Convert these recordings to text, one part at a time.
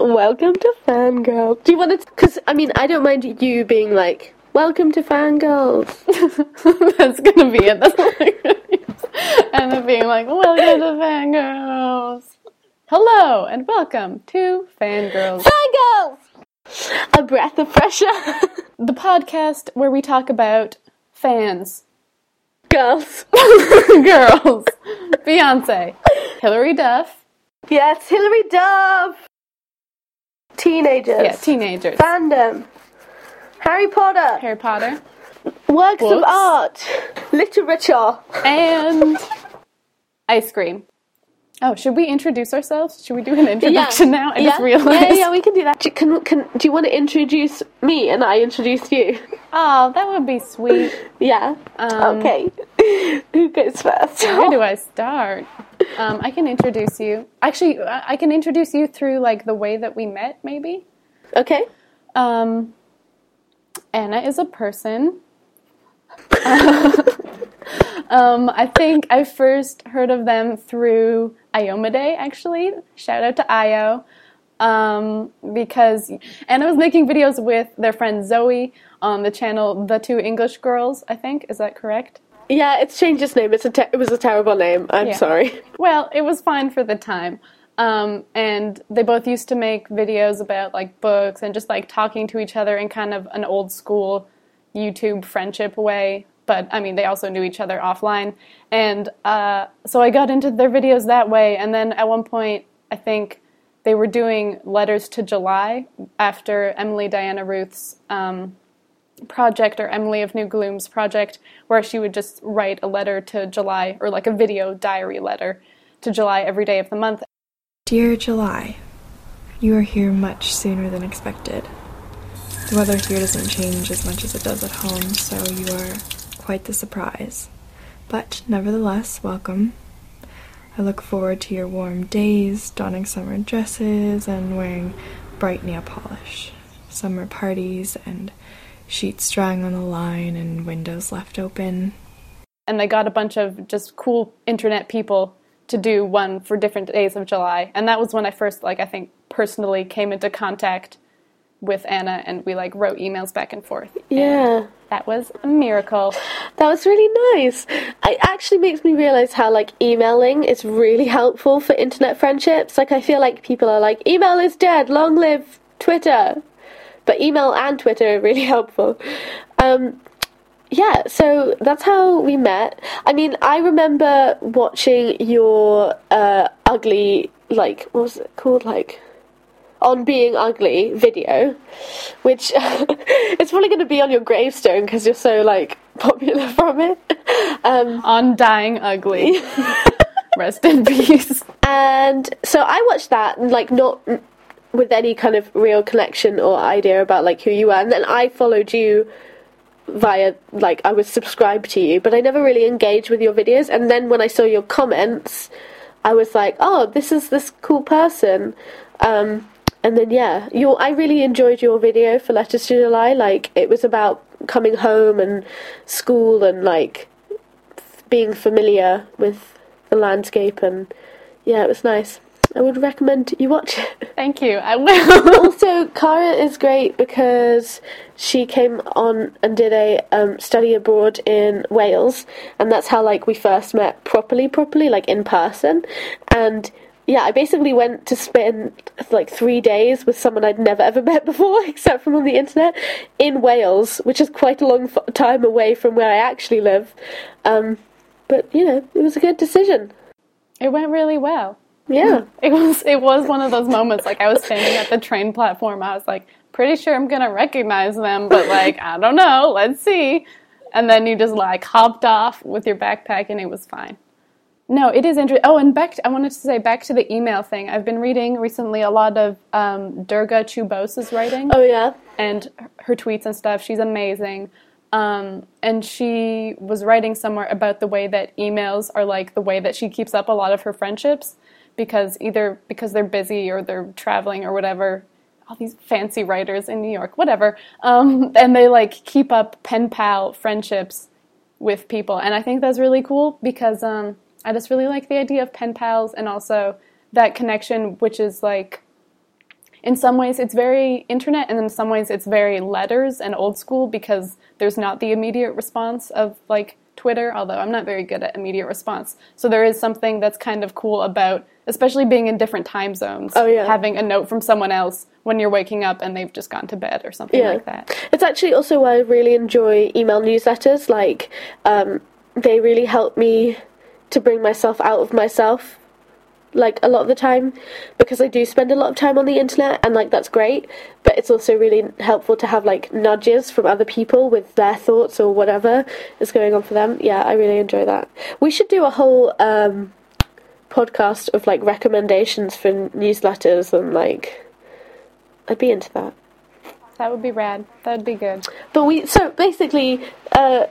Welcome to Fangirl. Do you want to? Because I mean, I don't mind you being like, "Welcome to Fangirls." That's gonna be it. That's what I'm gonna use. And then being like, welcome to Fangirls. Hello and welcome to Fangirls, Fangirls. A breath of fresh air. the podcast where we talk about fans, Girls. girls, Beyonce, Hilary Duff, Yes, Hilary Duff. Teenagers. yeah, teenagers, Fandom. Harry Potter. Harry Potter, Works of art. Literature. and ice cream. Oh, should we introduce ourselves? Should we do an introduction now? I yeah. just realized. Yeah, yeah, we can do that. Do- Can, can, do you want to introduce me and I introduce you? Oh, that would be sweet. Yeah. Um, okay. Who goes first? Where do I start? Um, I can introduce you. Actually, I I can introduce you through like the way that we met, maybe. Okay. Um, Anna is a person. um, I think I first heard of them through Iomade, actually. Shout out to Io. Um, because Anna was making videos with their friend Zoe on the channel The Two English Girls, I think. Is that correct? Yeah, it's changed its name. It's a te- it was a terrible name. I'm Yeah. sorry. Well, it was fine for the time. Um, and they both used to make videos about like books and just like talking to each other in kind of an old school YouTube friendship way. But I mean, they also knew each other offline. And uh, so I got into their videos that way. And then at one point, I think they were doing Letters to July after Emily Diana Ruth's um, project or Emily of New Gloom's project, where she would just write a letter to July or like a video diary letter to July every day of the month. Dear July, you are here much sooner than expected. The weather here doesn't change as much as it does at home, so you are quite the surprise. But nevertheless, welcome. I look forward to your warm days, donning summer dresses, and wearing bright nail polish. Summer parties and sheets drying on the line and windows left open. And they got a bunch of just cool internet people to do one for different days of July. And that was when I first, like, I think personally came into contact with Anna and we like wrote emails back and forth. And Yeah. that was a miracle. That was really nice. It actually makes me realize how like emailing is really helpful for internet friendships. Like I feel like people are like email is dead, long live Twitter. But email and Twitter are really helpful. Um yeah, so that's how we met. I mean, I remember watching your uh ugly like what was it called like on being ugly video, which it's probably going to be on your gravestone because you're so like popular from it. Um, On Dying Ugly. Rest in peace. and so I watched that, and, like not with any kind of real connection or idea about like who you are, and then I followed you via like I was subscribed to you, but I never really engaged with your videos. And then when I saw your comments, I was like, oh, this is this cool person. Um, and then yeah, your I really enjoyed your video for Letters to July. Like it was about coming home and school and like being familiar with the landscape and yeah, it was nice. I would recommend you watch it. Thank you. I will. also, Kara is great because she came on and did a um, study abroad in Wales, and that's how like we first met properly, properly, like in person. And yeah, I basically went to spend like three days with someone I'd never ever met before, except from on the internet, in Wales, which is quite a long f- time away from where I actually live. Um, but you know, it was a good decision. it went really well. Yeah. It was it was one of those moments like I was standing at the train platform. I was like, pretty sure I'm gonna recognize them, but like I don't know. Let's see. And then you just like hopped off with your backpack, and it was fine. No, it is interesting. Oh, and back. To, I wanted to say back to the email thing. I've been reading recently a lot of um, Durga Chew-Bose's writing Oh yeah. and her tweets and stuff. She's amazing. Um, and she was writing somewhere about the way that emails are like the way that she keeps up a lot of her friendships because either because they're busy or they're traveling or whatever. All these fancy writers in New York, whatever, um, and they like keep up pen pal friendships with people, and I think that's really cool because um, I just really like the idea of pen pals and also that connection, which is like in some ways it's very internet, and in some ways it's very letters and old school because there's not the immediate response of like Twitter, although I'm not very good at immediate response. So there is something that's kind of cool about, especially being in different time zones, Oh, yeah. having a note from someone else when you're waking up and they've just gone to bed or something Yeah. like that. It's actually also why I really enjoy email newsletters. Like, um, they really help me to bring myself out of myself, like, a lot of the time, because I do spend a lot of time on the internet, and, like, that's great. But it's also really helpful to have, like, nudges from other people with their thoughts or whatever is going on for them. Yeah, I really enjoy that. We should do a whole, um, podcast of, like, recommendations for newsletters, and, like, I'd be into that. That would be rad. That would be good. But we so basically, uh,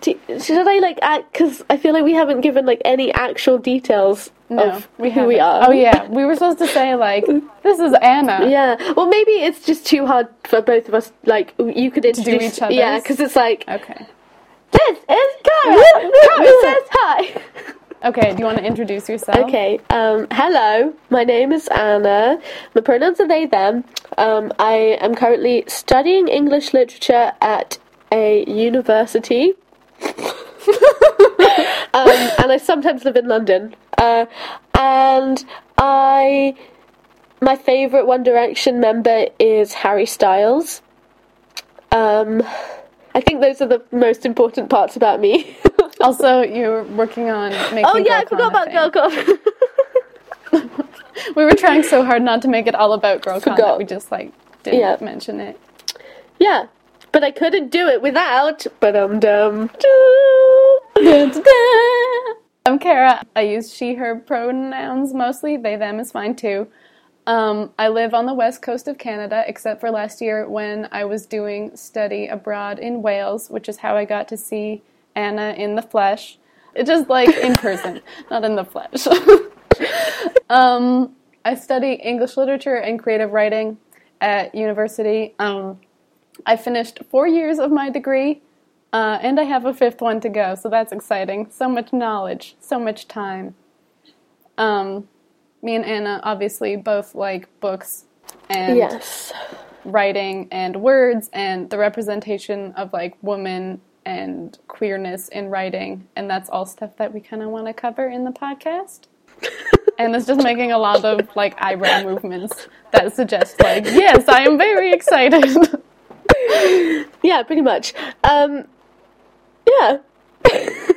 do, should I like act? Because I feel like we haven't given like any actual details No, of we who have we are. Oh yeah, we were supposed to say like, this is Anna. Yeah. Well, maybe it's just too hard for both of us. Like you could introduce each other. Yeah, because it's like Okay. this is Kara. Kara says hi. Okay. Do you want to introduce yourself? Okay. Um, hello. My name is Anna. My pronouns are they them. Um, I am currently studying English literature at a university. Um, and I sometimes live in London. Uh, and I, my favourite One Direction member is Harry Styles. Um, I think those are the most important parts about me. Also, you're working on making. oh yeah, I forgot about a thing. Girlcon. We were trying so hard not to make it all about Girlcon that Forgot. we just like didn't Yeah. mention it. yeah, but I couldn't do it without. But um dum. I'm Kara. I use she, her pronouns mostly. They, them is fine too. Um, I live on the west coast of Canada, except for last year when I was doing study abroad in Wales, which is how I got to see Anna in the flesh. It just like in person, not in the flesh. um, I study English literature and creative writing at university. Um, I finished four years of my degree, uh, and I have a fifth one to go, so that's exciting. So much knowledge, so much time. Um, me and Anna obviously both like books and Yes. writing and words and the representation of like women and queerness in writing, and that's all stuff that we kind of want to cover in the podcast. and it's just making a lot of like eyebrow movements that suggest like, yes, I am very excited. Yeah, pretty much. Um, yeah.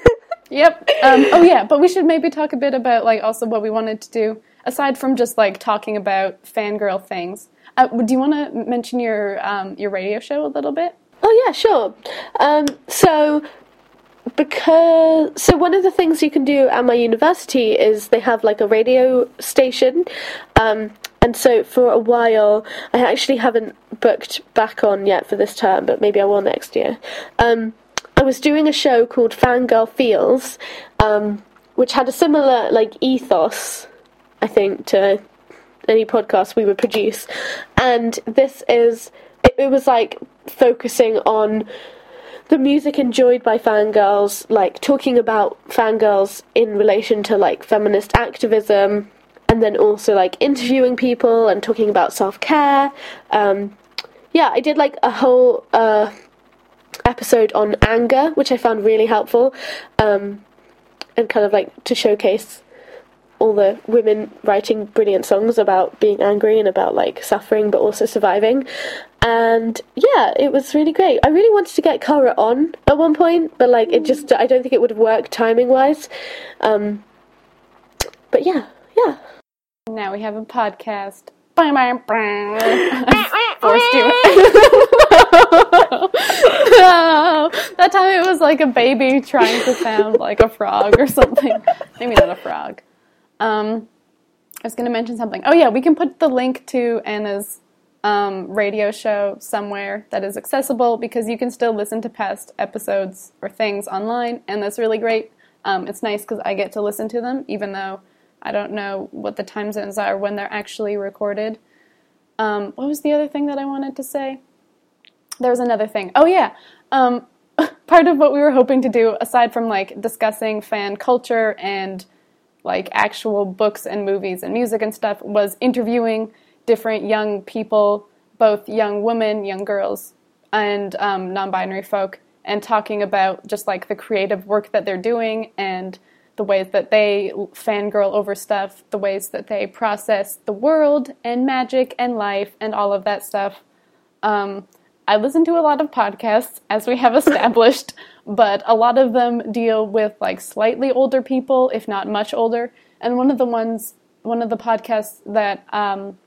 Yep. Um, oh yeah, but we should maybe talk a bit about like also what we wanted to do aside from just like talking about fangirl things. Uh, do you want to mention your um, your radio show a little bit? Oh yeah, sure. Um, so because so one of the things you can do at my university is they have like a radio station. Um, and so for a while, I actually haven't booked back on yet for this term, but maybe I will next year. Um, I was doing a show called Fangirl Feels, um, which had a similar like ethos, I think, to any podcast we would produce. And this is, it, it was like focusing on the music enjoyed by fangirls, like talking about fangirls in relation to like feminist activism, and then also like interviewing people and talking about self care. Um, yeah, I did like a whole uh, episode on anger, which I found really helpful, um, and kind of like to showcase all the women writing brilliant songs about being angry and about like suffering but also surviving. And yeah, it was really great. I really wanted to get Kara on at one point, but like it just I don't think it would have worked timing wise. Um, but yeah, yeah. Now we have a podcast. Bye, bye. Forced you. that time it was like a baby trying to sound like a frog or something. Maybe not a frog. Um, I was going to mention something. Oh yeah, we can put the link to Anna's um, radio show somewhere that is accessible because you can still listen to past episodes or things online, and that's really great. Um, it's nice because I get to listen to them, even though I don't know what the time zones are when they're actually recorded. Um, what was the other thing that I wanted to say? There was another thing. Oh yeah, um, part of what we were hoping to do, aside from like discussing fan culture and like actual books and movies and music and stuff, was interviewing different young people, both young women, young girls, and um, non binary folk, and talking about just like the creative work that they're doing and the ways that they fangirl over stuff, the ways that they process the world and magic and life and all of that stuff. Um, I listen to a lot of podcasts, as we have established, but a lot of them deal with like slightly older people, if not much older. And one of the ones, one of the podcasts that um,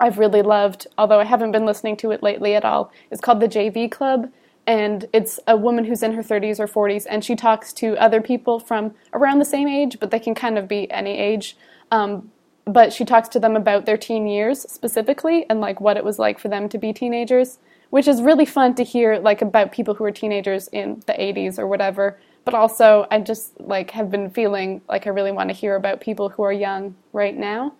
I've really loved, although I haven't been listening to it lately at all, is called the JV Club. And it's a woman who's in her 30s or 40s, and she talks to other people from around the same age, but they can kind of be any age. Um, but she talks to them about their teen years specifically and like what it was like for them to be teenagers which is really fun to hear like about people who are teenagers in the 80s or whatever but also i just like have been feeling like i really want to hear about people who are young right now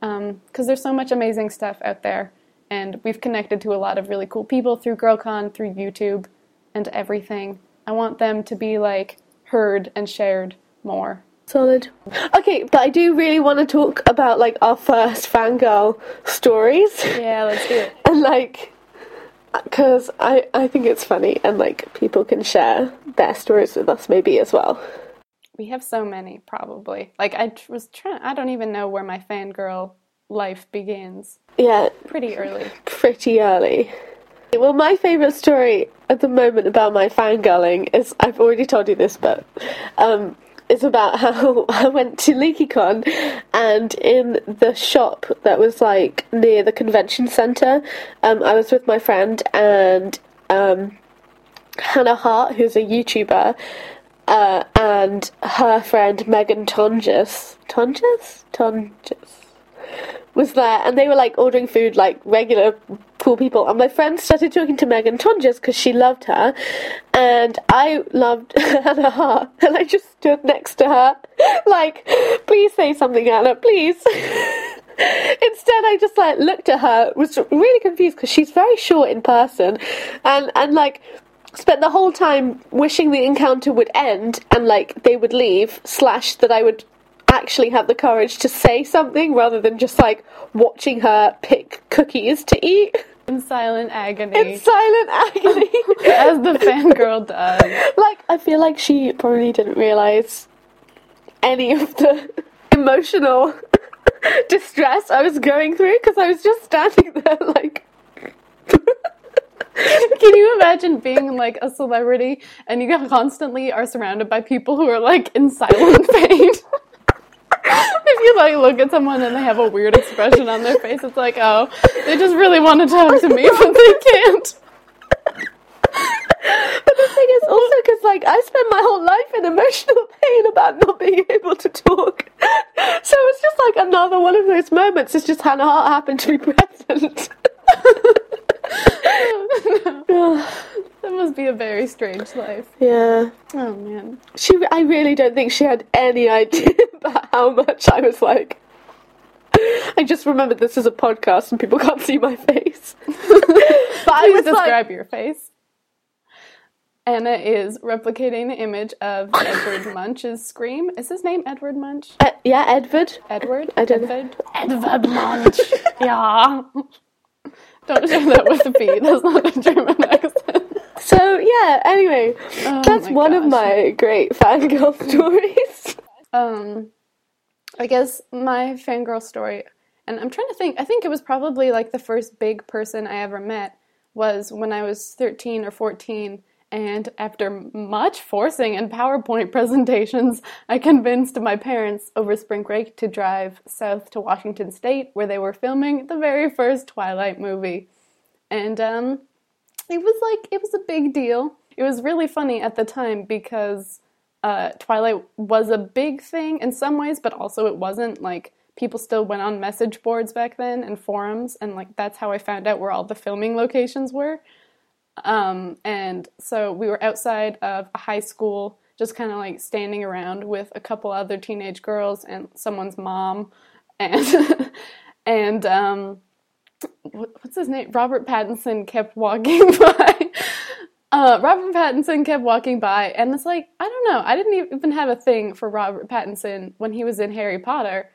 because um, there's so much amazing stuff out there and we've connected to a lot of really cool people through girlcon through youtube and everything i want them to be like heard and shared more Solid. Okay, but I do really want to talk about like our first fangirl stories. Yeah, let's do it. And like, uh, because I I think it's funny and like people can share their stories with us maybe as well. We have so many, probably. Like I was trying. I don't even know where my fangirl life begins. Yeah, Pretty early. pretty early. Well, my favourite story at the moment about my fangirling is I've already told you this, but um, it's about how I went to LeakyCon and in the shop that was like near the convention centre, um, I was with my friend and um, Hannah Hart, who's a YouTuber, uh, and her friend Meghan Tonjes. Tonjes? Tonjes was there, and they were like ordering food like regular cool people. And my friend started talking to Meghan Tonjes because she loved her, and I loved Hannah Hart, and I just stood next to her, like, please say something, Anna, please. Instead, I just like looked at her, was really confused because she's very short in person, and and like spent the whole time wishing the encounter would end and like they would leave slash that I would actually have the courage to say something rather than just like watching her pick cookies to eat. In silent agony. In silent agony. as the fangirl does. like, I feel like she probably didn't realise any of the emotional distress I was going through because I was just standing there like. Can you imagine being like a celebrity and you constantly are surrounded by people who are like in silent pain? if you like look at someone and they have a weird expression on their face, it's like, oh, they just really want to talk to me, but they can't. But the thing is also because like I spent my whole life in emotional pain about not being able to talk, so it's just like another one of those moments. It's just Hannah Hart happened to be present. That must be a very strange life. yeah, Oh man. she. I really don't think she had any idea about how much I was like. I just remembered this is a podcast and people can't see my face. but I was like, describe your face. Anna is replicating the image of Edward Munch's scream. Is his name Edward Munch? uh, yeah, Edward. Edward? I don't know. Edward? Edward Munch. yeah. Don't share that with me. That's not a German accent. So yeah. Anyway, Oh that's one of my great fangirl stories. Um, I guess my fangirl story, and I'm trying to think. I think it was probably like the first big person I ever met was when I was 13 or 14. And after much forcing and PowerPoint presentations, I convinced my parents over spring break to drive south to Washington State, where they were filming the very first Twilight movie. And um, it was like it was a big deal. It was really funny at the time because uh, Twilight was a big thing in some ways, but also it wasn't. Like people still went on message boards back then and forums, and like that's how I found out where all the filming locations were. Um, and so we were outside of a high school, just kind of like standing around with a couple other teenage girls and someone's mom, and and um, what- what's his name? Robert Pattinson kept walking by. Uh, Robert Pattinson kept walking by, and it's like I don't know. I didn't even have a thing for Robert Pattinson when he was in Harry Potter,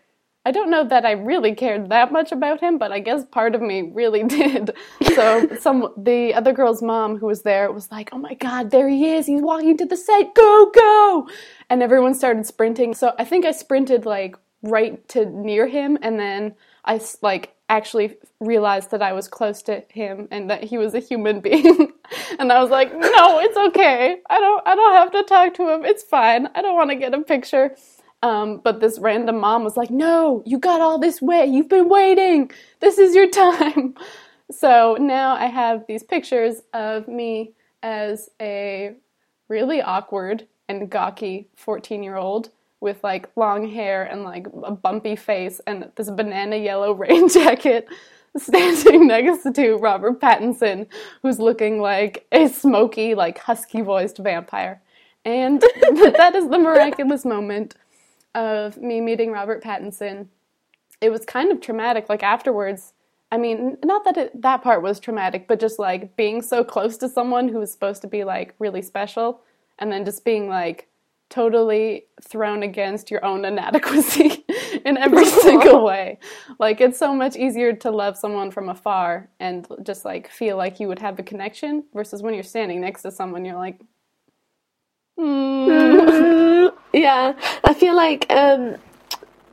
I don't know that I really cared that much about him, but I guess part of me really did. So some the other girl's mom who was there was like, "Oh my god, there he is. He's walking to the set. Go, go." And everyone started sprinting. So I think I sprinted like right to near him and then I like actually realized that I was close to him and that he was a human being. and I was like, "No, it's okay. I don't I don't have to talk to him. It's fine. I don't want to get a picture." Um, but this random mom was like, No, you got all this way. You've been waiting. This is your time. So now I have these pictures of me as a really awkward and gawky 14 year old with like long hair and like a bumpy face and this banana yellow rain jacket standing next to Robert Pattinson, who's looking like a smoky, like husky voiced vampire. And that is the miraculous moment of me meeting Robert Pattinson, it was kind of traumatic. Like afterwards, I mean, not that it, that part was traumatic, but just like being so close to someone who was supposed to be like really special, and then just being like totally thrown against your own inadequacy in every single way. Like it's so much easier to love someone from afar and just like feel like you would have a connection versus when you're standing next to someone, you're like, Mm. yeah, I feel like um,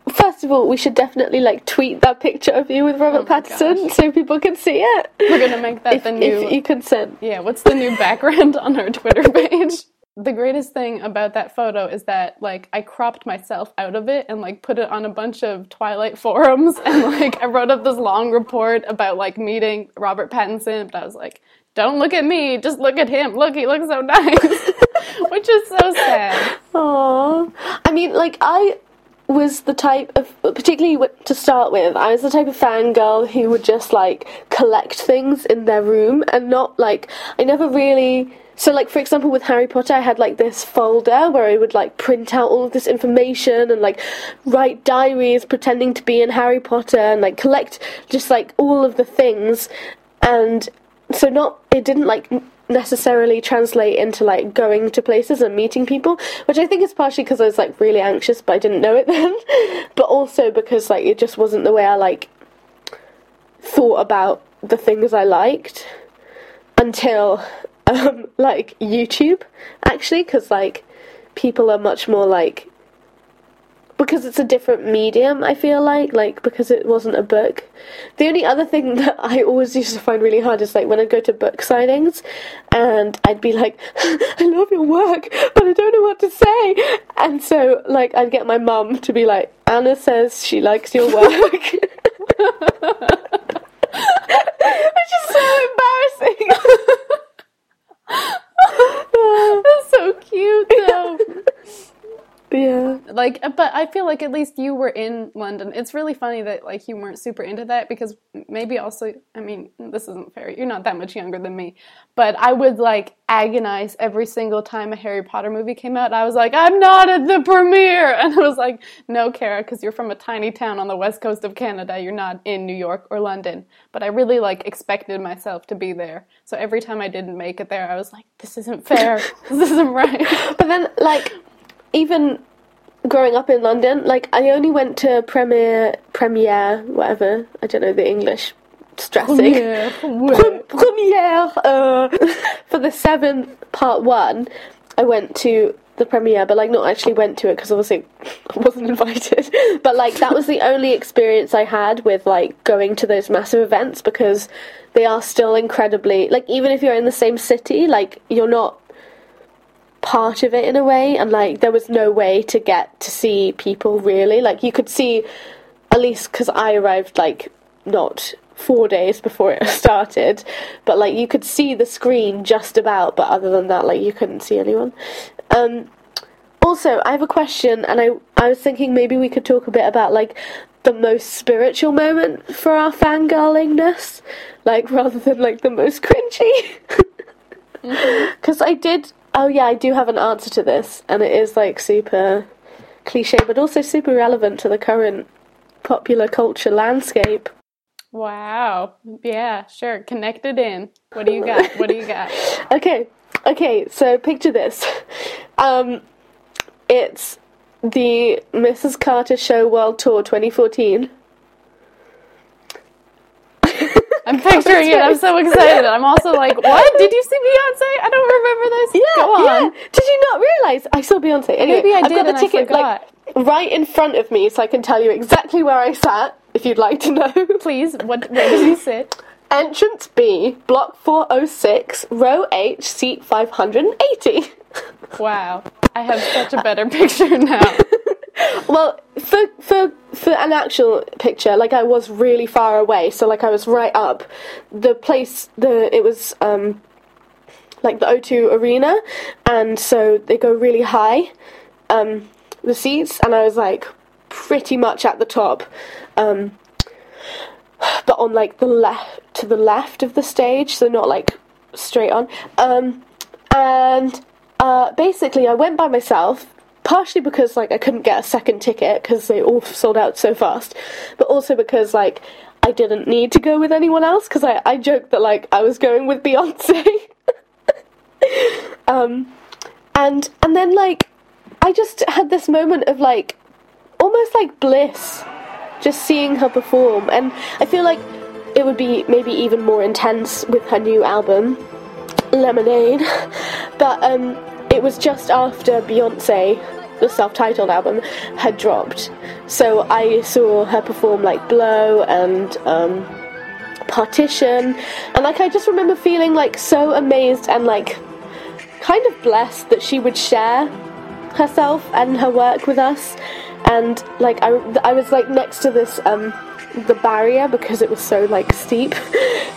first of all, we should definitely like tweet that picture of you with Robert Oh Pattinson gosh. so people can see it. we're gonna make that if, the new. if you consent. Yeah, what's the new background on our Twitter page? The greatest thing about that photo is that like I cropped myself out of it and like put it on a bunch of Twilight forums and like I wrote up this long report about like meeting Robert Pattinson, but I was like, don't look at me, just look at him. Look, he looks so nice. Which is so sad. Aww. I mean, like, I was the type of, particularly to start with, I was the type of fangirl who would just, like, collect things in their room and not, like, I never really. So, like, for example, with Harry Potter, I had, like, this folder where I would, like, print out all of this information and, like, write diaries pretending to be in Harry Potter and, like, collect just, like, all of the things. And so not it didn't like necessarily translate into like going to places and meeting people which i think is partially because i was like really anxious but i didn't know it then. But also because like it just wasn't the way i like thought about the things i liked until um like youtube actually because like people are much more like because it's a different medium i feel like like because it wasn't a book. The only other thing that i always used to find really hard is like when i'd go to book signings and i'd be like i love your work but i don't know what to say. And so like i'd get my mum to be like anna says she likes your work. Which is so embarrassing. That's so cute though. Yeah. Like but i feel like at least you were in london. It's really funny that like you weren't super into that because maybe also i mean this isn't fair. You're not that much younger than me. But i would like agonize every single time a harry potter movie came out. I was like i'm not at the premiere. And i was like no kara because you're from a tiny town on the west coast of canada. You're not in new york or london. But i really like expected myself to be there. So every time i didn't make it there i was like this isn't fair. This isn't right. But then, like, even growing up in London, like, I only went to premiere, premiere, whatever. I don't know the English stressing. yeah Pre- premiere uh, for the seventh part one. I went to the premiere, but like not actually went to it because obviously I wasn't invited. But like that was the only experience I had with like going to those massive events because they are still incredibly like even if you're in the same city, like you're not part of it in a way and like there was no way to get to see people really. Like you could see at least because i arrived like not four days before it started but like you could see the screen just about but other than that like you couldn't see anyone. Um also i have a question and i i was thinking maybe we could talk a bit about like the most spiritual moment for our fangirlingness like rather than like the most cringy. Because I did. Oh yeah, I do have an answer to this, and it is like super cliche, but also super relevant to the current popular culture landscape. Wow. Yeah, sure. Connected in. What do you got? What do you got? Okay, okay. So picture this. Um, it's the Mrs. Carter Show World Tour 2014. I'm picturing it. I'm so excited. I'm also like, what? Did you see Beyonce? I don't remember this. Yeah, Go on. yeah. Did you not realize I saw Beyonce? Anyway, Maybe I did got the ticket like right in front of me, so I can tell you exactly where I sat if you'd like to know. Please, what? Where does he sit? Entrance B, block 406, row H, seat 580. Wow, I have such a better picture now. Well, for for for an actual picture, like I was really far away, so like I was right up. The place, the it was um like the O2 Arena, and so they go really high, um, the seats, and I was like pretty much at the top, um, but on like the left to the left of the stage, so not like straight on, um, and uh, basically I went by myself partially because like I couldn't get a second ticket because they all sold out so fast, but also because like I didn't need to go with anyone else because I I joked that like I was going with Beyonce. um, and and then like I just had this moment of like almost like bliss, just seeing her perform, and I feel like it would be maybe even more intense with her new album, Lemonade. But um, it was just after Beyonce, the self-titled album, had dropped, so I saw her perform like Blow and. Um, partition. And like i just remember feeling like so amazed and like kind of blessed that she would share herself and her work with us. And like i, I was like next to this um the barrier because it was so like steep.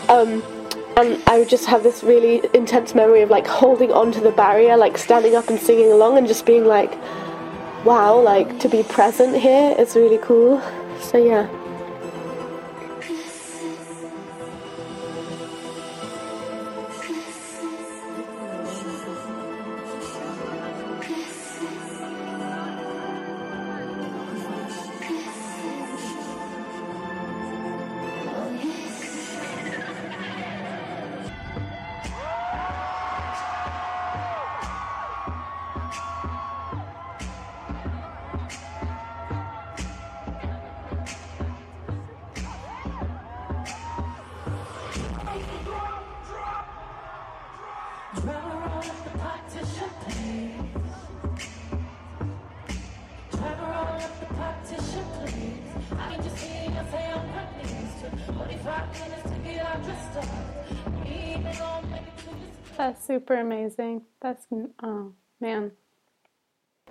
Um and i would just have this really intense memory of like holding onto the barrier like standing up and singing along and just being like wow like to be present here is really cool. So yeah That's super amazing. That's oh man.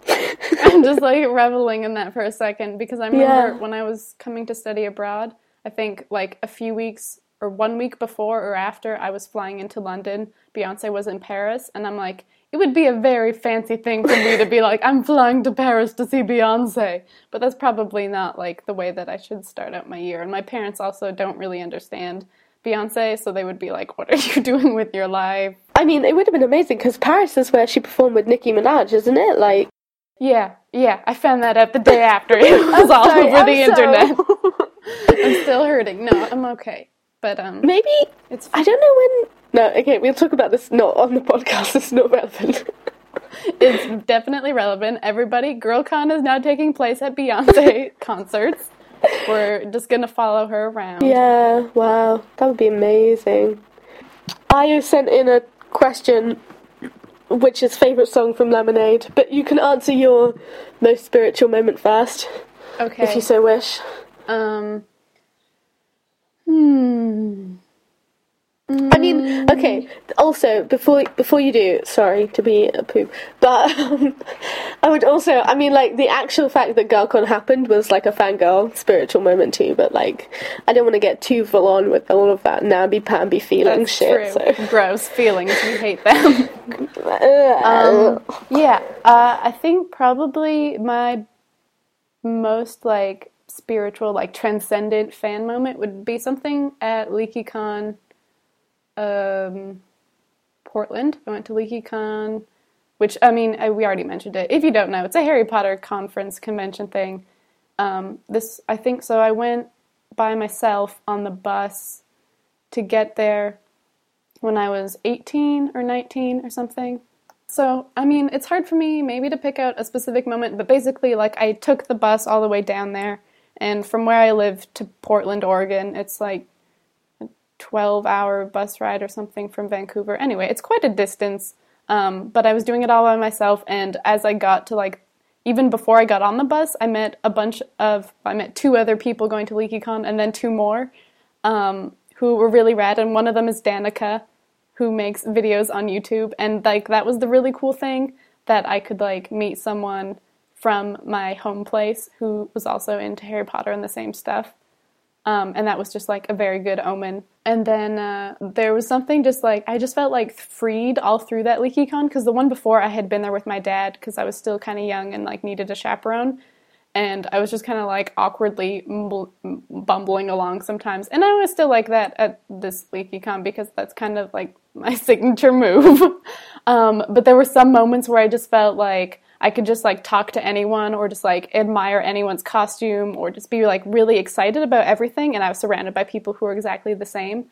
I'm just like reveling in that for a second because I remember Yeah. when I was coming to study abroad, I think like a few weeks or one week before or after I was flying into London, Beyonce was in Paris, and I'm like, it would be a very fancy thing for me to be like, I'm flying to Paris to see Beyonce. But that's probably not like the way that I should start out my year. And my parents also don't really understand Beyonce, so they would be like, What are you doing with your life? I mean, it would have been amazing because Paris is where she performed with Nicki Minaj, isn't it? Like, Yeah, yeah, I found that out the day after it was all sorry, over I'm the internet. I'm still hurting. No, I'm okay. But um, maybe it's I don't know when. No, okay, we'll talk about this not on the podcast. It's not relevant. it's definitely relevant. Everybody, GirlCon is now taking place at Beyonce concerts. We're just gonna follow her around. yeah, wow, that would be amazing. I sent in a question, which is favorite song from Lemonade, but you can answer your most spiritual moment first, Okay. if you so wish. Um. Hmm. I mean, okay. Also, before before you do, sorry to be a poop, but um, I would also, I mean, like the actual fact that GirlCon happened was like a fangirl spiritual moment too. But like, I don't want to get too full on with all of that namby pamby feeling That's shit. true. Gross feelings. We hate them. So, uh, Yeah, uh, I think probably my most like spiritual, like transcendent fan moment would be something at LeakyCon, um, Portland. I went to LeakyCon, which I mean I, we already mentioned it. If you don't know, it's a Harry Potter conference convention thing. Um, this I think so. I went by myself on the bus to get there when I was 18 or 19 or something So, I mean, it's hard for me maybe to pick out a specific moment, but basically, like, I took the bus all the way down there, and from where I live to Portland, Oregon, it's like 12 hour bus ride or something from Vancouver. Anyway, it's quite a distance, um, but I was doing it all by myself, and as I got to, like, even before I got on the bus, I met a bunch of, I met two other people going to LeakyCon, and then two more um, who were really rad, and one of them is Danica who makes videos on YouTube and like that was the really cool thing that I could like meet someone from my home place who was also into Harry Potter and the same stuff. Um, and that was just like a very good omen. And then uh, there was something just like I just felt like freed all through that LeakyCon because the one before I had been there with my dad because I was still kind of young and like needed a chaperone, and I was just kind of like awkwardly bumbling along sometimes. And I was still like that at this LeakyCon because that's kind of like my signature move. um, but there were some moments where I just felt like I could just like talk to anyone or just like admire anyone's costume or just be like really excited about everything. And I was surrounded by people who were exactly the same.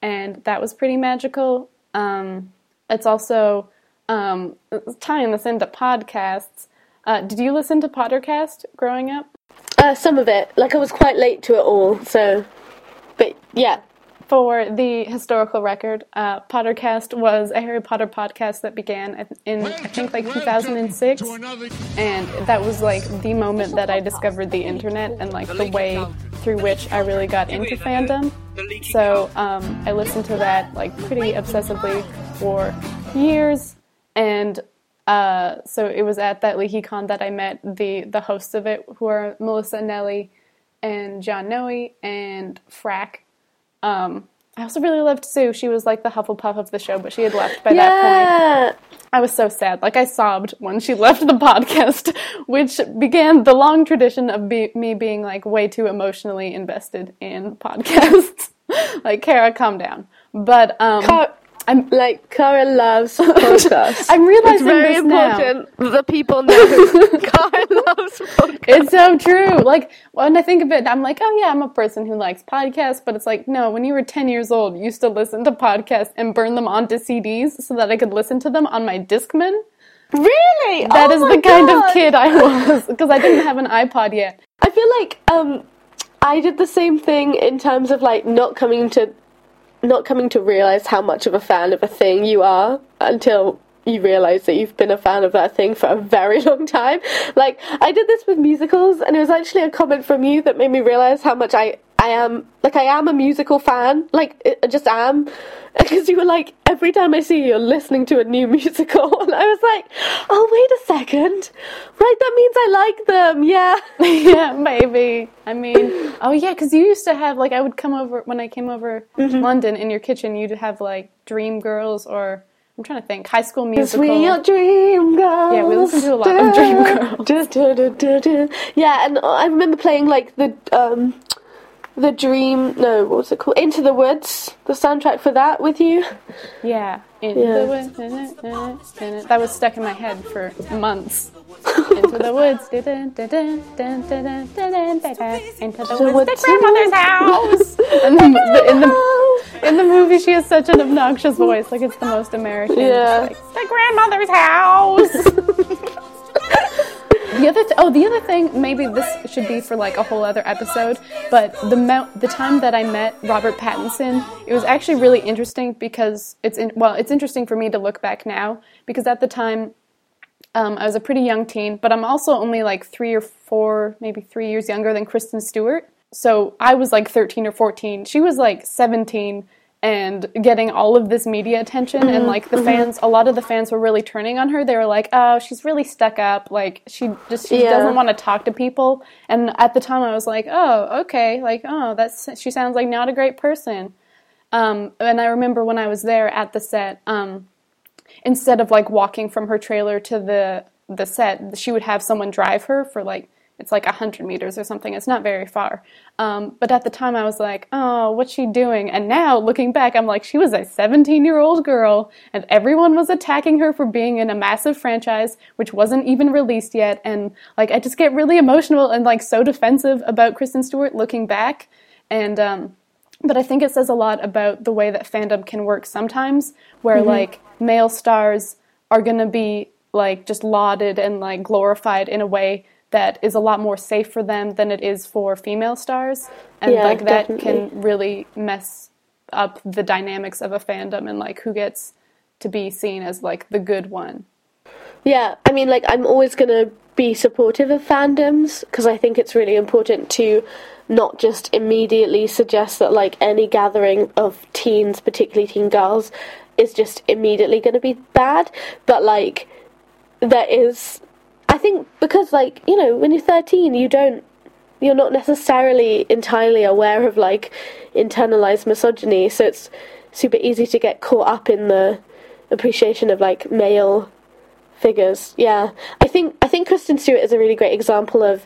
And that was pretty magical. Um, it's also um, tying this into podcasts. Uh, did you listen to Pottercast growing up? Uh, some of it. Like I was quite late to it all, so. But yeah. For the historical record, uh, Pottercast was a Harry Potter podcast that began in I think like 2006, and that was like the moment that I discovered the internet and like the way through which I really got into fandom. So um, I listened to that like pretty obsessively for years, and uh, so it was at that LeakyCon that I met the the hosts of it, who are Melissa Anelli and John Noe and Frack. Um, I also really loved Sue. She was like the Hufflepuff of the show, but she had left by yeah. that point. I was so sad. Like I sobbed when she left the podcast, which began the long tradition of be- me being like way too emotionally invested in podcasts. like Kara, calm down. But um, I'm like Kara loves podcasts. I'm realizing it's very important now. the people know Kara loves podcasts. It's so true. Like when I think of it, I'm like, oh yeah, I'm a person who likes podcasts. But it's like, no, when you were 10 years old, you used to listen to podcasts and burn them onto CDs so that I could listen to them on my Discman. Really? That oh is the God. kind of kid I was because I didn't have an iPod yet. I feel like um, I did the same thing in terms of like not coming to not coming to realize how much of a fan of a thing you are until you realize that you've been a fan of that thing for a very long time. Like, I did this with musicals, and it was actually a comment from you that made me realize how much I, I am, like, I am a musical fan. Like, I just am. Because you were like, every time I see you, you're listening to a new musical. And I was like, oh, wait a second. Right, that means I like them. Yeah. yeah, maybe. I mean, oh, yeah, because you used to have, like, I would come over, when I came over mm-hmm. London, in your kitchen, you'd have, like, Dream Girls or. I'm trying to think. High School Musical. We are dream girls. Yeah, we listen to a lot of Dream Girls. yeah, and I remember playing like the um, the Dream. No, what was it called? Into the Woods. The soundtrack for that with you. Yeah, Into yeah. the Woods. That was stuck in my head for months. Into the woods. Into the woods. The grandmother's house. And the, in the in the movie, she has such an obnoxious voice. Like it's the most American. Yeah. Like, the grandmother's house. The other th- oh, the other thing, maybe this should be for like a whole other episode, but the the time that I met Robert Pattinson, it was actually really interesting because it's in- well, it's interesting for me to look back now because at the time um, I was a pretty young teen, but I'm also only like three or four, maybe three years younger than Kristen Stewart. So I was like 13 or 14. She was like 17 and getting all of this media attention and like the mm-hmm. fans a lot of the fans were really turning on her. They were like oh she's really stuck up. Like she just she yeah. doesn't want to talk to people. And at the time i was like oh okay. Like oh that's she sounds like not a great person. Um, and i remember when i was there at the set um, instead of like walking from her trailer to the the set she would have someone drive her for like it's like 100 meters or something. It's not very far. Um, but at the time, I was like, oh, what's she doing? And now, looking back, I'm like, she was a 17 year old girl, and everyone was attacking her for being in a massive franchise, which wasn't even released yet. And like, I just get really emotional and like so defensive about Kristen Stewart looking back. And, um, but I think it says a lot about the way that fandom can work sometimes, where mm-hmm. like male stars are going to be like just lauded and like glorified in a way that is a lot more safe for them than it is for female stars and Yeah, like that definitely. can really mess up the dynamics of a fandom and like who gets to be seen as like the good one Yeah, I mean, like, I'm always going to be supportive of fandoms because I think it's really important to not just immediately suggest that, like, any gathering of teens, particularly teen girls, is just immediately going to be bad. But, like, there is. I think because, like, you know, when you're 13, you don't. You're not necessarily entirely aware of, like, internalized misogyny, so it's super easy to get caught up in the appreciation of, like, male figures. Yeah, I think I think Kristen Stewart is a really great example of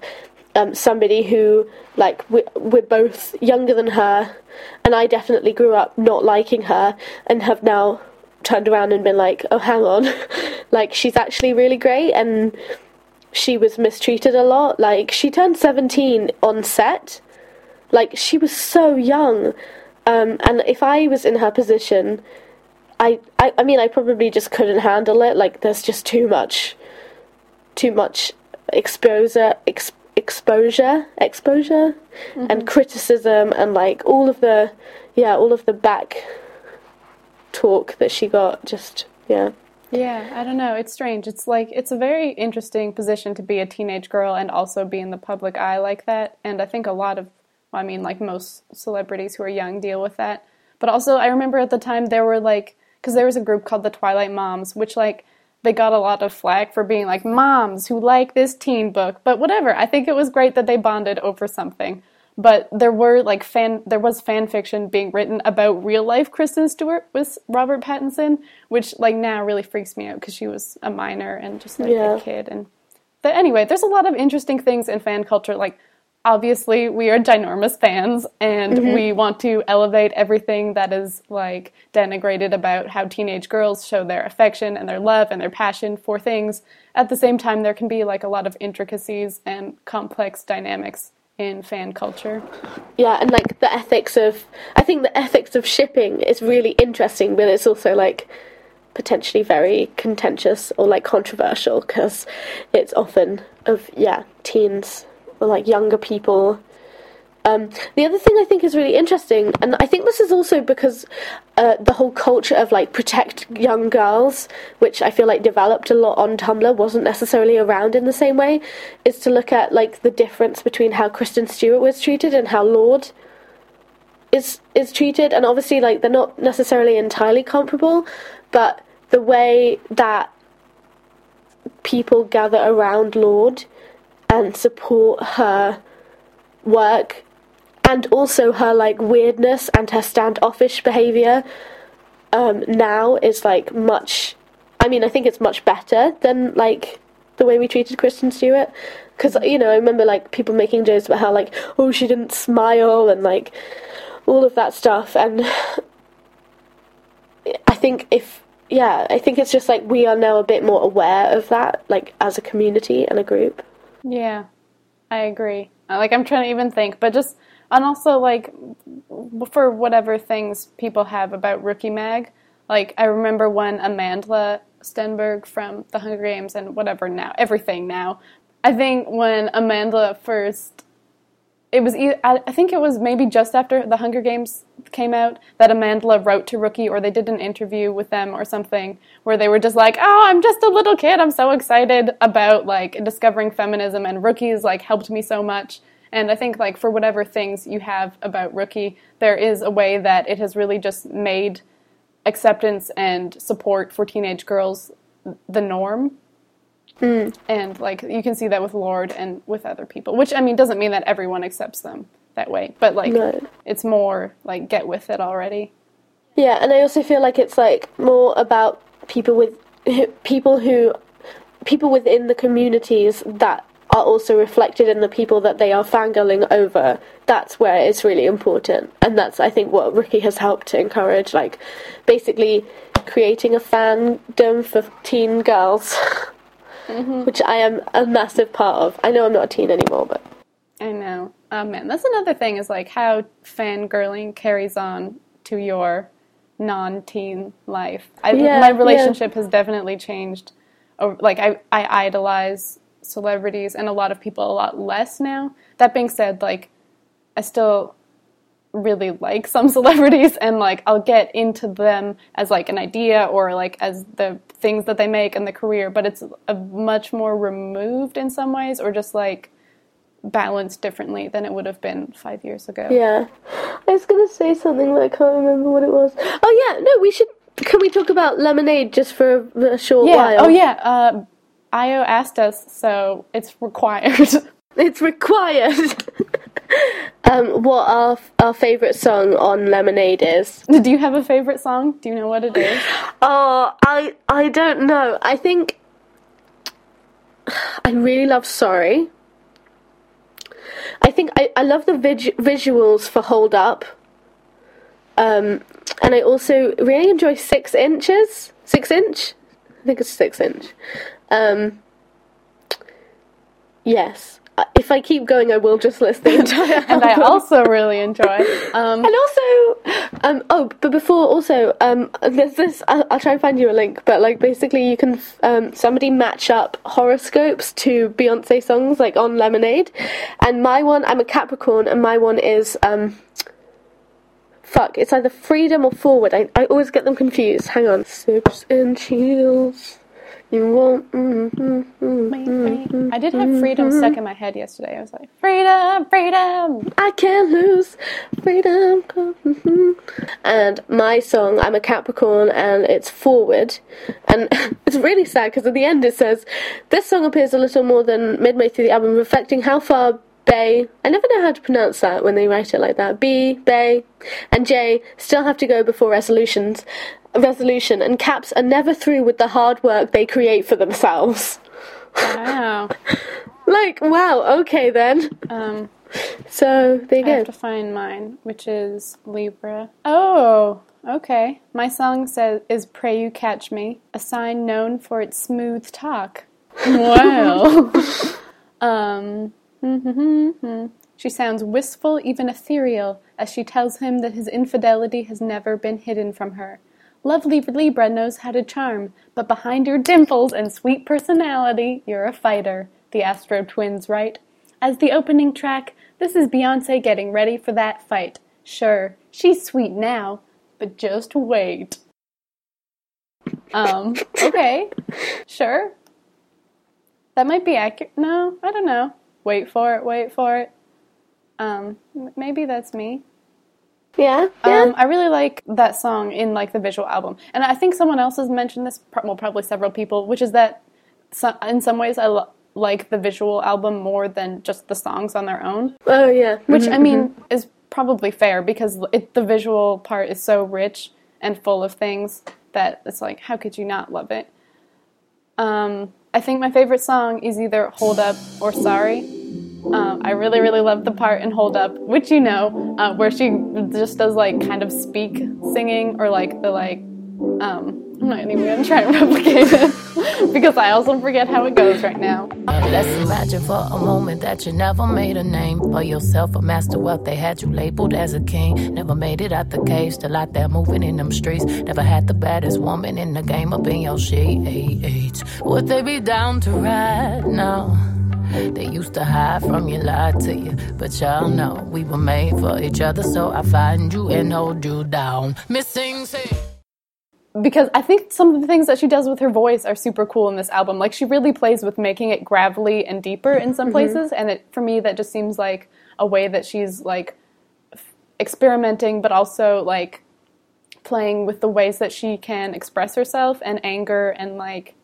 um, somebody who like we, we're both younger than her, and I definitely grew up not liking her, and have now turned around and been like, oh, hang on, like she's actually really great, and she was mistreated a lot. Like she turned seventeen on set, like she was so young, um, and if I was in her position. I, I I mean I probably just couldn't handle it. Like there's just too much, too much exposure, ex, exposure, exposure, and criticism, and like all of the, yeah, all of the back talk that she got. Just yeah, Yeah, I don't know. It's strange. It's like it's a very interesting position to be a teenage girl and also be in the public eye like that. And I think a lot of, well, I mean, like most celebrities who are young deal with that. But also, I remember at the time there were like, because there was a group called the Twilight Moms, which like they got a lot of flack for being like moms who like this teen book. But whatever. I think it was great that they bonded over something. But there were like fan, there was fan fiction being written about real life Kristen Stewart with Robert Pattinson, which like now really freaks me out because she was a minor and just like Yeah. a kid. And but anyway, there's a lot of interesting things in fan culture. Like obviously we are ginormous fans and mm-hmm. we want to elevate everything that is like denigrated about how teenage girls show their affection and their love and their passion for things. At the same time, there can be like a lot of intricacies and complex dynamics in fan culture. yeah, and like the ethics of I think the ethics of shipping is really interesting, but it's also like potentially very contentious or like controversial because it's often of yeah teens or like younger people. Um, the other thing I think is really interesting, and I think this is also because uh, the whole culture of like protect young girls, which I feel like developed a lot on Tumblr, wasn't necessarily around in the same way, is to look at like the difference between how Kristen Stewart was treated and how Lorde is is treated, and obviously like they're not necessarily entirely comparable, but the way that people gather around Lorde and support her work and also her like weirdness and her standoffish behavior um, now is like much I mean I think it's much better than like the way we treated Kristen Stewart. Because you know I remember like people making jokes about how like oh she didn't smile and like all of that stuff. And I think if yeah I think it's just like we are now a bit more aware of that like as a community and a group. Yeah, I agree. Like I'm trying to even think, but just and also like for whatever things people have about Rookie Mag. Like I remember when Amandla Stenberg from The Hunger Games and whatever now everything now. I think when Amanda first it was I think it was maybe just after the Hunger Games came out that Amanda wrote to Rookie or they did an interview with them or something where they were just like, "Oh, I'm just a little kid. I'm so excited about like discovering feminism and Rookie's like helped me so much." And I think like for whatever things you have about Rookie, there is a way that it has really just made acceptance and support for teenage girls the norm mm. and like you can see that with Lorde and with other people, which I mean doesn't mean that everyone accepts them that way, but like No. it's more like get with it already. Yeah, and I also feel like it's like more about people with people who people within the communities that are also reflected in the people that they are fangirling over. That's where it's really important, and that's I think what Rookie has helped to encourage, like basically creating a fandom for teen girls, mm-hmm. which I am a massive part of. I know I'm not a teen anymore, but I know. Um, oh man, that's another thing is like how fangirling carries on to your non-teen life. I, Yeah, my yeah. relationship has definitely changed. Oh, like I, I idolize celebrities and a lot of people a lot less now. That being said, like I still really like some celebrities and like I'll get into them as like an idea or like as the things that they make and the career, but it's a much more removed in some ways or just like balanced differently than it would have been five years ago. Yeah. I was gonna say something, but I can't remember what it was. Oh yeah, no, we should. Can we talk about Lemonade just for a, a short Yeah. while? Oh yeah. Uh, Io asked us, so it's required. It's required. um, what our our favorite song on Lemonade is? Do you have a favorite song? Do you know what it is? Oh, I I don't know. I think I really love Sorry. I think I, I love the visuals for Hold Up. Um, and I also really enjoy Six Inches. Six Inch? I think it's Six Inch. Um, yes. Uh, If I keep going, I will just list the entire And I also really enjoy. Um, And also, um, oh, but before also, um, there's this. I'll, I'll try and find you a link. But like, basically, you can um, somebody match up horoscopes to Beyonce songs, like on Lemonade. And my one, I'm a Capricorn, and my one is um, fuck. It's either Freedom or Forward. I I always get them confused. Hang on. Sips and chills. You won't. Mm, mm, mm. I did have freedom stuck in my head yesterday. I was like, freedom, freedom. I can't lose freedom. mhm. And my song, I'm a Capricorn, and it's forward. And it's really sad because at the end it says, This song appears a little more than midway through the album, reflecting how far Bay, I never know how to pronounce that when they write it like that, B, Bay, and J still have to go before resolutions. Resolution and caps are never through with the hard work they create for themselves. Wow. Like, wow, okay then. Um, So there you I have to find mine, which is Libra. Oh, okay. My song says is "Pray You Catch Me," a sign known for its smooth talk. Wow. um. She sounds wistful, even ethereal, as she tells him that his infidelity has never been hidden from her. Lovely Libra knows how to charm, but behind your dimples and sweet personality, you're a fighter, the Astro twins write. As the opening track, this is Beyonce getting ready for that fight. Sure, she's sweet now, but just wait. Um, okay, sure. That might be accurate. No, I don't know. Wait for it, wait for it. Um, maybe that's me. Yeah, yeah. Um, I really like that song in like the visual album, and I think someone else has mentioned this. Well, probably several people, which is that so, in some ways I lo- like the visual album more than just the songs on their own. oh yeah. Which I mean is probably fair because it, the visual part is so rich and full of things that it's like how could you not love it? Um, I think my favorite song is either "Hold Up" or "Sorry." Um, I really, really love the part in Hold Up, which you know, uh, where she just does like kind of speak singing or like the like. Um, I'm not even gonna try and replicate it because I also forget how it goes right now. Let's imagine for a moment that you never made a name for yourself, a master wealth. They had you labeled as a king. Never made it out the cave, still out there moving in them streets. Never had the baddest woman in the game up in your sheets. Would they be down to ride now? They used to hide from you, lie to you, but y'all know we were made for each other, so I find you and hold you down. Missing, say. because I think some of the things that she does with her voice are super cool in this album. Like she really plays with making it gravelly and deeper in some mm-hmm. places, and it, for me that just seems like a way that she's like f- experimenting, but also like playing with the ways that she can express herself and anger and like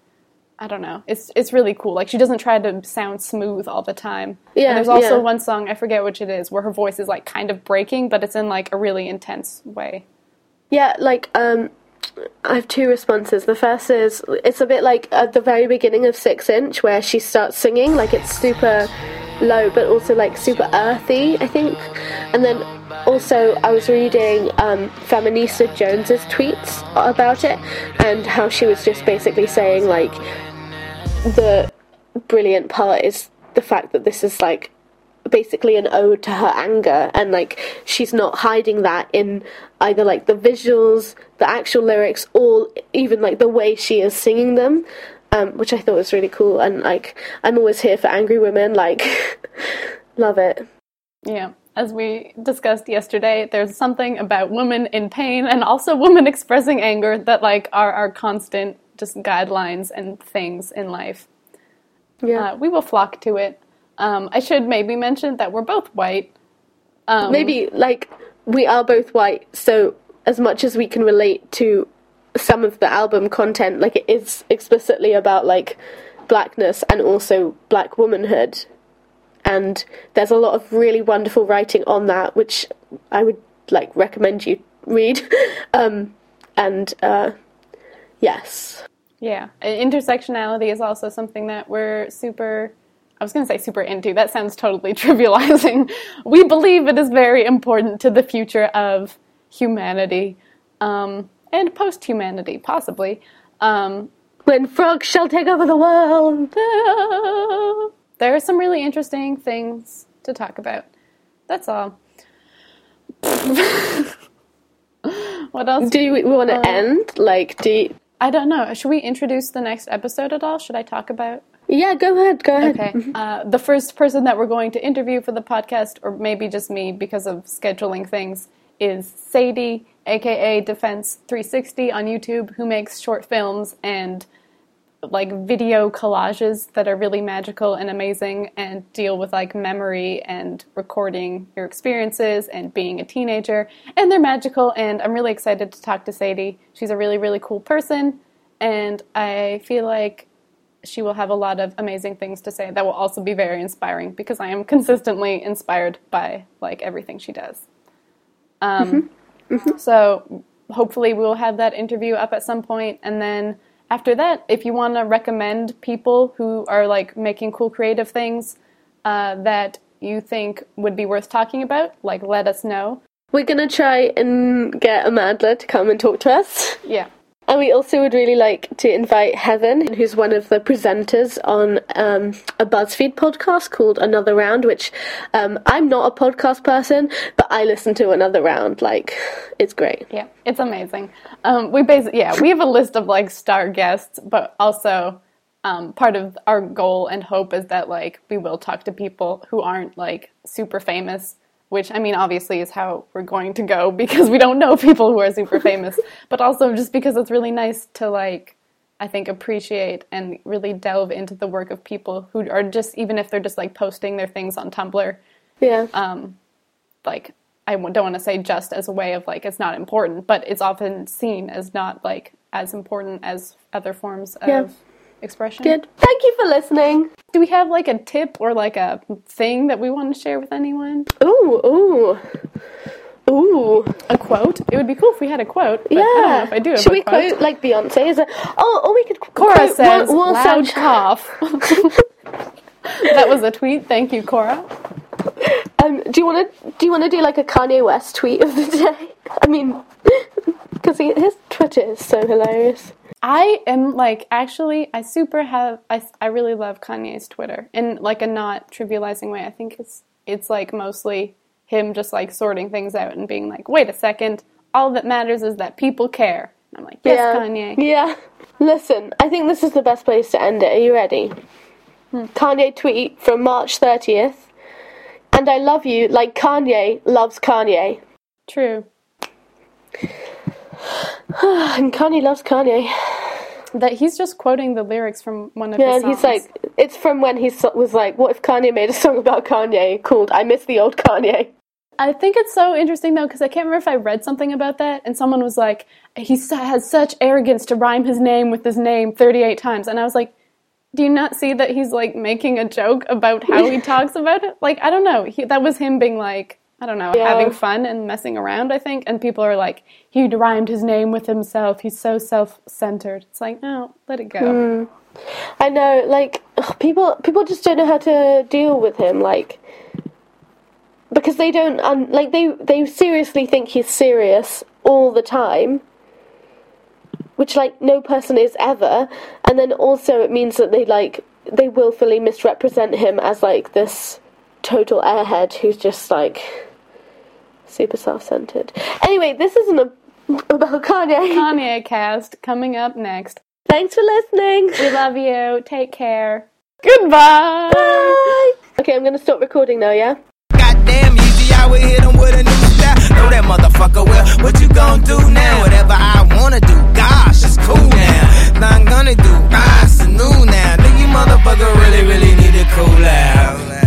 I don't know. It's it's really cool. Like she doesn't try to sound smooth all the time. Yeah, And there's also yeah. one song I forget which it is where her voice is like kind of breaking, but it's in like a really intense way. Yeah, like um, I have two responses. The first is it's a bit like at the very beginning of Six Inch where she starts singing, like it's super low but also like super earthy, I think. And then also I was reading um, Feminista Jones's tweets about it and how she was just basically saying like the brilliant part is the fact that this is like basically an ode to her anger and like she's not hiding that in either like the visuals the actual lyrics or even like the way she is singing them um, which i thought was really cool and like i'm always here for angry women like love it Yeah. As we discussed yesterday, there's something about women in pain and also women expressing anger that like are our constant just guidelines and things in life. yeah Uh, we will flock to it. Um, I should maybe mention that we're both white. Um, maybe like we are both white so as much as we can relate to some of the album content like it is explicitly about like blackness and also black womanhood and there's a lot of really wonderful writing on that which i would like recommend you read um and uh yes Yeah, intersectionality is also something that we're super. I was going to say super into. That sounds totally trivializing. We believe it is very important to the future of humanity um, and post humanity, possibly. Um, when frogs shall take over the world there are some really interesting things to talk about. That's all. what else? do we want to end like do you, I don't know. Should we introduce the next episode at all? Should I talk about? Yeah go ahead go ahead Okay. Uh, the first person that we're going to interview for the podcast, or maybe just me because of scheduling things, is Sadie, aka Defense 360 on YouTube, who makes short films and like video collages that are really magical and amazing and deal with like memory and recording your experiences and being a teenager. And they're magical, and I'm really excited to talk to Sadie. She's a really, really cool person, and I feel like she will have a lot of amazing things to say that will also be very inspiring because I am consistently inspired by like everything she does. Um, So hopefully we'll have that interview up at some point, and then after that, if you want to recommend people who are like making cool creative things uh, that you think would be worth talking about, like let us know. we're gonna try and get amanda to come and talk to us Yeah. And we also would really like to invite Heaven, who's one of the presenters on um, a BuzzFeed podcast called Another Round, which um, I'm not a podcast person, but I listen to Another Round. Like, it's great. Yeah, it's amazing. Um, we basically, yeah, we have a list of like star guests, but also um, part of our goal and hope is that like we will talk to people who aren't like super famous. Which I mean, obviously, is how we're going to go because we don't know people who are super famous, but also just because it's really nice to like, I think, appreciate and really delve into the work of people who are just even if they're just like posting their things on Tumblr, Yeah. Um, like I don't want to say just as a way of like it's not important, but it's often seen as not like as important as other forms of Yeah. Expression. Good. Thank you for listening. Do we have like a tip or like a thing that we want to share with anyone? Ooh, ooh. Ooh. A quote? It would be cool if we had a quote. But Yeah. I don't know if I do Should we quote. quote like Beyonce? Is it? Oh, or we could Cora quote says, Wall- Wall "Loud cough." that was a tweet. Thank you, Cora. Um, do you want to do you want to do like a Kanye West tweet of the day? I mean, because his Twitter is so hilarious. I am like actually I super have I, I really love Kanye's Twitter in like a not trivializing way. I think it's it's like mostly him just like sorting things out and being like, wait a second, all that matters is that people care. And I'm like, yes, yeah. Kanye. Yeah. Listen, I think this is the best place to end it. Are you ready? Hmm. Kanye tweet from March 30th. And I love you like Kanye loves Kanye. True. And Kanye loves Kanye. That he's just quoting the lyrics from one of Yeah, his and songs. he's like, it's from when he was like, what if Kanye made a song about Kanye called I Miss the Old Kanye? I think it's so interesting though because I can't remember if I read something about that and someone was like, he has such arrogance to rhyme his name with his name 38 times, and I was like, do you not see that he's like making a joke about how he talks about it? Like I don't know, he, that was him being like. I don't know, Yeah. having fun and messing around, I think. And people are like, he rhymed his name with himself. He's so self centered. It's like, no, let it go. I know, like ugh, people people just don't know how to deal with him, like because they don't um, like they they seriously think he's serious all the time, which like no person is ever, and then also it means that they like they willfully misrepresent him as like this total airhead who's just like super self-centered. Anyway, this isn't a, about Kanye. Kanye cast coming up next. Thanks for listening. We love you. Take care. Goodbye. Bye. Okay, I'm gonna stop recording now. Yeah. Goddamn easy, I would hit him with a new style. Know that motherfucker well. What you gonna do now? Whatever I wanna do. Gosh, it's cool now. Not gonna do. Ah, it's new now. Do you motherfucker really, really need to cool out?